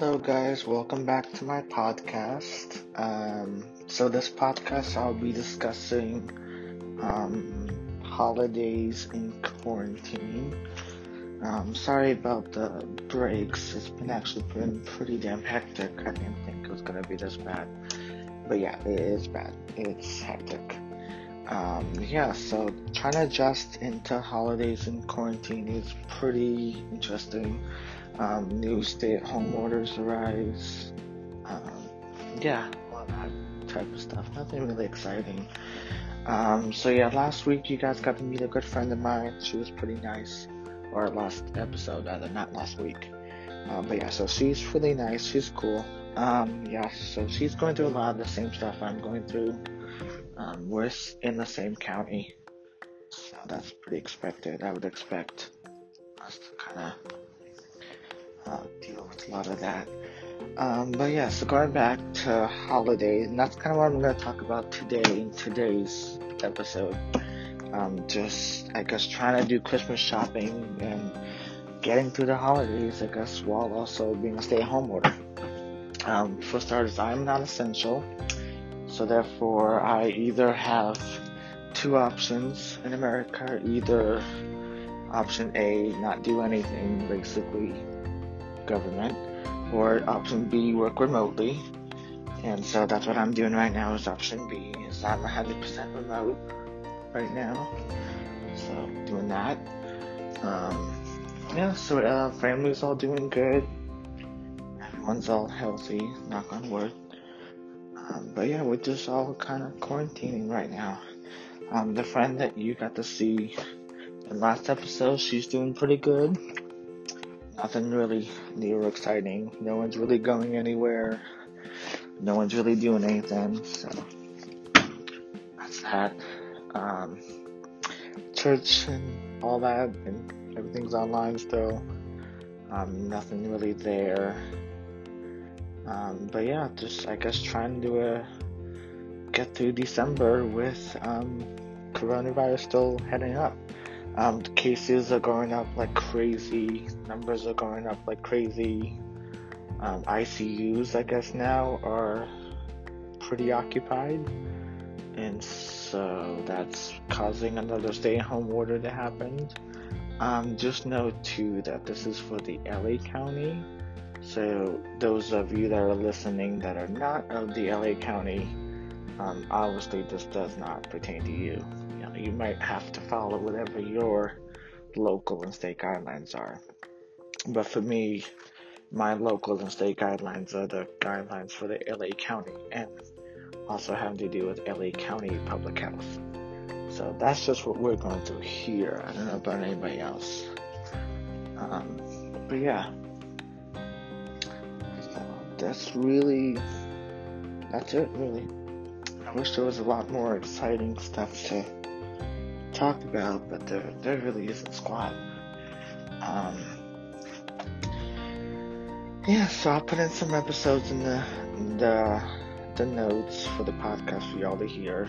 Hello, guys. Welcome back to my podcast. Um, so, this podcast, I'll be discussing um, holidays in quarantine. Um, sorry about the breaks. It's been actually been pretty damn hectic. I didn't think it was gonna be this bad, but yeah, it is bad. It's hectic. Um, yeah, so trying to adjust into holidays in quarantine is pretty interesting um, new stay-at-home orders arise. Um, yeah, all that type of stuff. Nothing really exciting. Um, so yeah, last week you guys got to meet a good friend of mine. She was pretty nice. Or last episode, rather, not last week. Um, but yeah, so she's really nice. She's cool. Um, yeah, so she's going through a lot of the same stuff I'm going through. Um, we're in the same county, so that's pretty expected. I would expect us to kind of uh, deal with a lot of that. Um, but yeah, so going back to holidays, and that's kind of what I'm going to talk about today in today's episode. Um, just, I guess, trying to do Christmas shopping and getting through the holidays, I guess, while also being a stay at home order. Um, for starters, I'm not essential, so therefore, I either have two options in America either option A, not do anything, basically government, or option B, work remotely. And so that's what I'm doing right now is option B, is I'm 100% remote right now. So doing that. Um, yeah, so uh, family's all doing good. Everyone's all healthy, knock on wood. Um, but yeah, we're just all kind of quarantining right now. Um, the friend that you got to see in last episode, she's doing pretty good nothing really new or exciting. No one's really going anywhere. No one's really doing anything. So that's that. Um, church and all that, and everything's online still. Um, nothing really there. Um, but yeah, just I guess trying to uh, get through December with um, coronavirus still heading up. Um, cases are going up like crazy. Numbers are going up like crazy. Um, ICUs, I guess now, are pretty occupied, and so that's causing another stay-at-home order to happen. Um, just know too that this is for the LA County. So those of you that are listening that are not of the LA County, um, obviously this does not pertain to you you might have to follow whatever your local and state guidelines are. But for me, my local and state guidelines are the guidelines for the LA County and also having to do with LA County Public Health. So that's just what we're going through here. I don't know about anybody else. Um, but yeah. So that's really, that's it really. I wish there was a lot more exciting stuff to talk about, but there, there really isn't squat. Um, yeah, so I'll put in some episodes in the the the notes for the podcast for y'all to hear.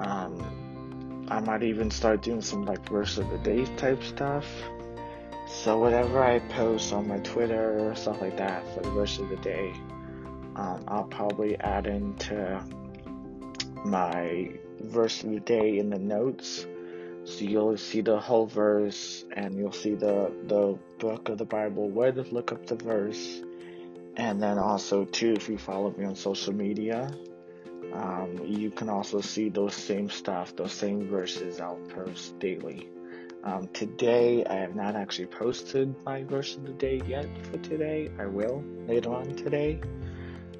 Um, I might even start doing some like verse of the day type stuff. So whatever I post on my Twitter or stuff like that for the verse of the day, um, I'll probably add into my verse of the day in the notes so you'll see the whole verse and you'll see the, the book of the Bible, where to look up the verse. And then also too, if you follow me on social media, um, you can also see those same stuff, those same verses I'll post daily. Um, today, I have not actually posted my verse of the day yet for today. I will later on today.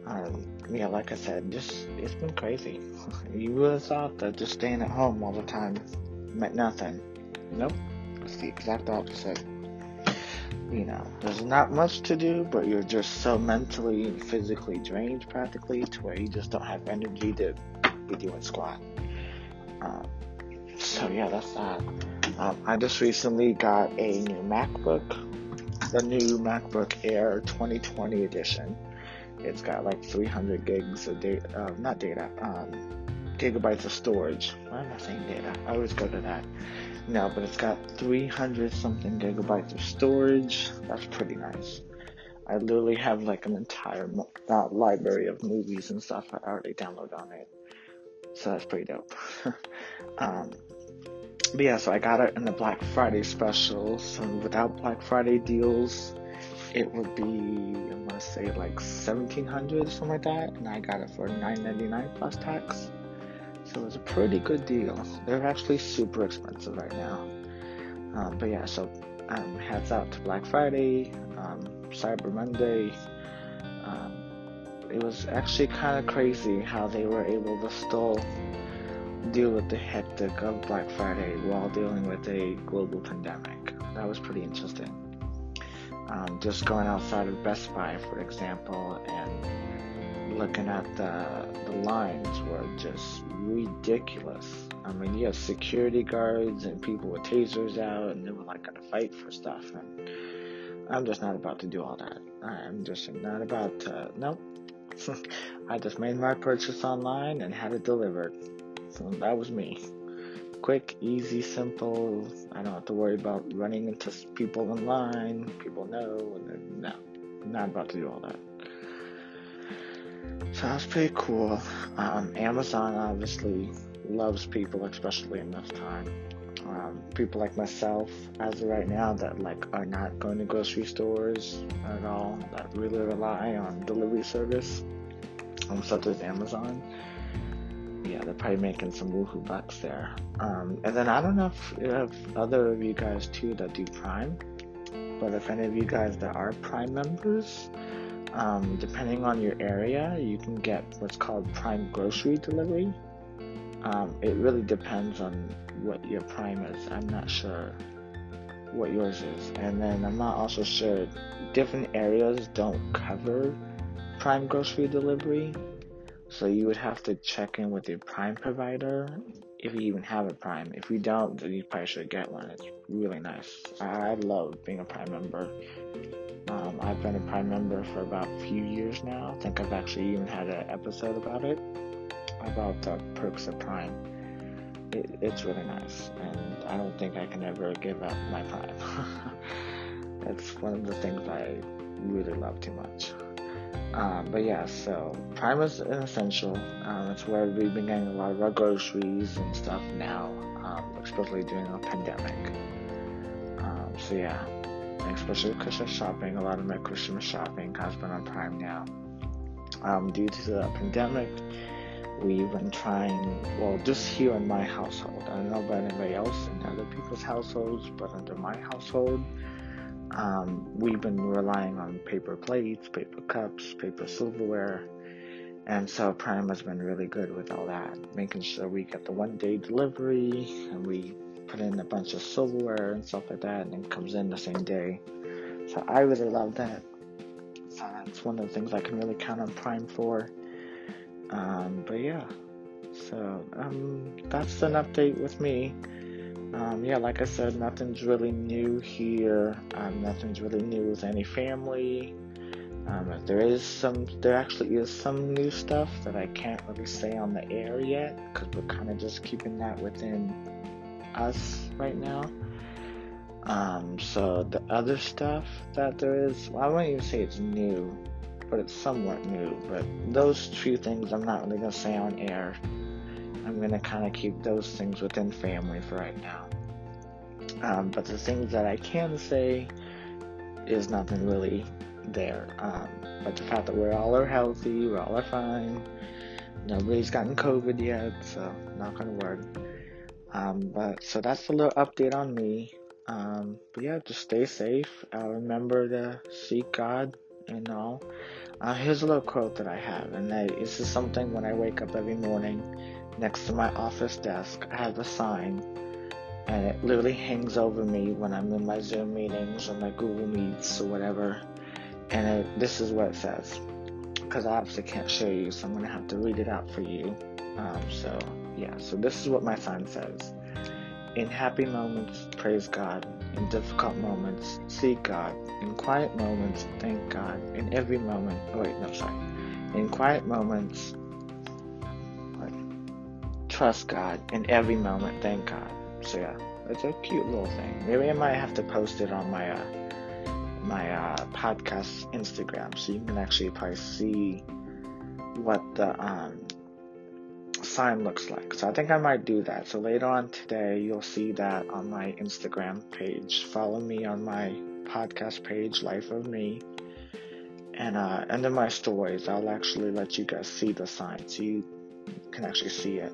Um, yeah, like I said, just it's been crazy. you would have thought that just staying at home all the time meant nothing. Nope, it's the exact opposite. You know, there's not much to do, but you're just so mentally and physically drained practically to where you just don't have energy to be doing squat. Um, so yeah, that's that. Um, I just recently got a new MacBook, the new MacBook Air 2020 edition. It's got like 300 gigs of data, uh, not data, um, gigabytes of storage. Why am I saying data? I always go to that. No, but it's got 300 something gigabytes of storage. That's pretty nice. I literally have like an entire uh, library of movies and stuff I already downloaded on it. So that's pretty dope. um, but yeah, so I got it in the Black Friday special. So without Black Friday deals, it would be I want to say like seventeen hundred or something like that, and I got it for nine ninety nine plus tax. It was a pretty good deal. They're actually super expensive right now. Um, but yeah, so um, heads out to Black Friday, um, Cyber Monday. Um, it was actually kind of crazy how they were able to still deal with the hectic of Black Friday while dealing with a global pandemic. That was pretty interesting. Um, just going outside of Best Buy, for example, and looking at the, the lines were just ridiculous. I mean, you have security guards and people with tasers out, and they were like gonna fight for stuff. And I'm just not about to do all that. I'm just not about to. Nope. I just made my purchase online and had it delivered. So that was me. Quick, easy, simple. I don't have to worry about running into people in line. People know. No, not about to do all that. So that's pretty cool. Um, Amazon obviously loves people, especially in this time. Um, people like myself, as of right now, that like are not going to grocery stores at all, that really rely on delivery service, um, such as Amazon. Yeah, they're probably making some woohoo bucks there. Um, and then I don't know if, if other of you guys too that do Prime, but if any of you guys that are Prime members, um, depending on your area, you can get what's called Prime Grocery Delivery. Um, it really depends on what your Prime is. I'm not sure what yours is. And then I'm not also sure, different areas don't cover Prime Grocery Delivery. So you would have to check in with your Prime provider if you even have a Prime. If you don't, then you probably should get one. It's really nice. I love being a Prime member. Um, I've been a Prime member for about a few years now. I think I've actually even had an episode about it, about the perks of Prime. It, it's really nice, and I don't think I can ever give up my Prime. it's one of the things I really love too much. Um, but yeah, so Prime is an essential. Um, it's where we've been getting a lot of our groceries and stuff now, um, especially during a pandemic. Um, so yeah, especially Christmas shopping. A lot of my Christmas shopping has been on Prime now. Um, due to the pandemic, we've been trying, well, just here in my household. I don't know about anybody else in other people's households, but under my household, um, we've been relying on paper plates, paper cups, paper silverware, and so Prime has been really good with all that, making sure we get the one day delivery and we put in a bunch of silverware and stuff like that, and it comes in the same day. So I really love that. So that's one of the things I can really count on Prime for. Um, but yeah, so um, that's an update with me. Um, yeah, like I said, nothing's really new here. Um, nothing's really new with any family. Um, there is some, there actually is some new stuff that I can't really say on the air yet because we're kind of just keeping that within us right now. Um, so the other stuff that there is, well, I won't even say it's new, but it's somewhat new. But those two things I'm not really gonna say on air. I'm gonna kind of keep those things within family for right now. Um, but the things that I can say is nothing really there. Um, but the fact that we're all are healthy, we're all are fine. Nobody's gotten COVID yet, so not gonna wood. Um, but so that's a little update on me. Um, but yeah, just stay safe. Uh, remember to seek God and all. Uh, here's a little quote that I have, and I, this is something when I wake up every morning next to my office desk. I have a sign, and it literally hangs over me when I'm in my Zoom meetings or my Google Meets or whatever. And it, this is what it says, because I obviously can't show you, so I'm gonna have to read it out for you. Um, so yeah, so this is what my sign says. In happy moments, praise God. In difficult moments, seek God. In quiet moments, thank God. In every moment, oh wait, no, sorry. In quiet moments, trust God. In every moment, thank God. So yeah, it's a cute little thing. Maybe I might have to post it on my uh, my uh, podcast Instagram, so you can actually probably see what the um, sign looks like. So I think I might do that. So later on today, you'll see that on my Instagram page. Follow me on my podcast page, Life of Me. And uh, in my stories, I'll actually let you guys see the sign, so you can actually see it.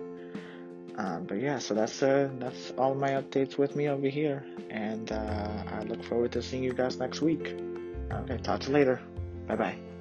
Um, but yeah, so that's uh, that's all my updates with me over here, and uh, I look forward to seeing you guys next week. Okay, talk to you later. Bye bye.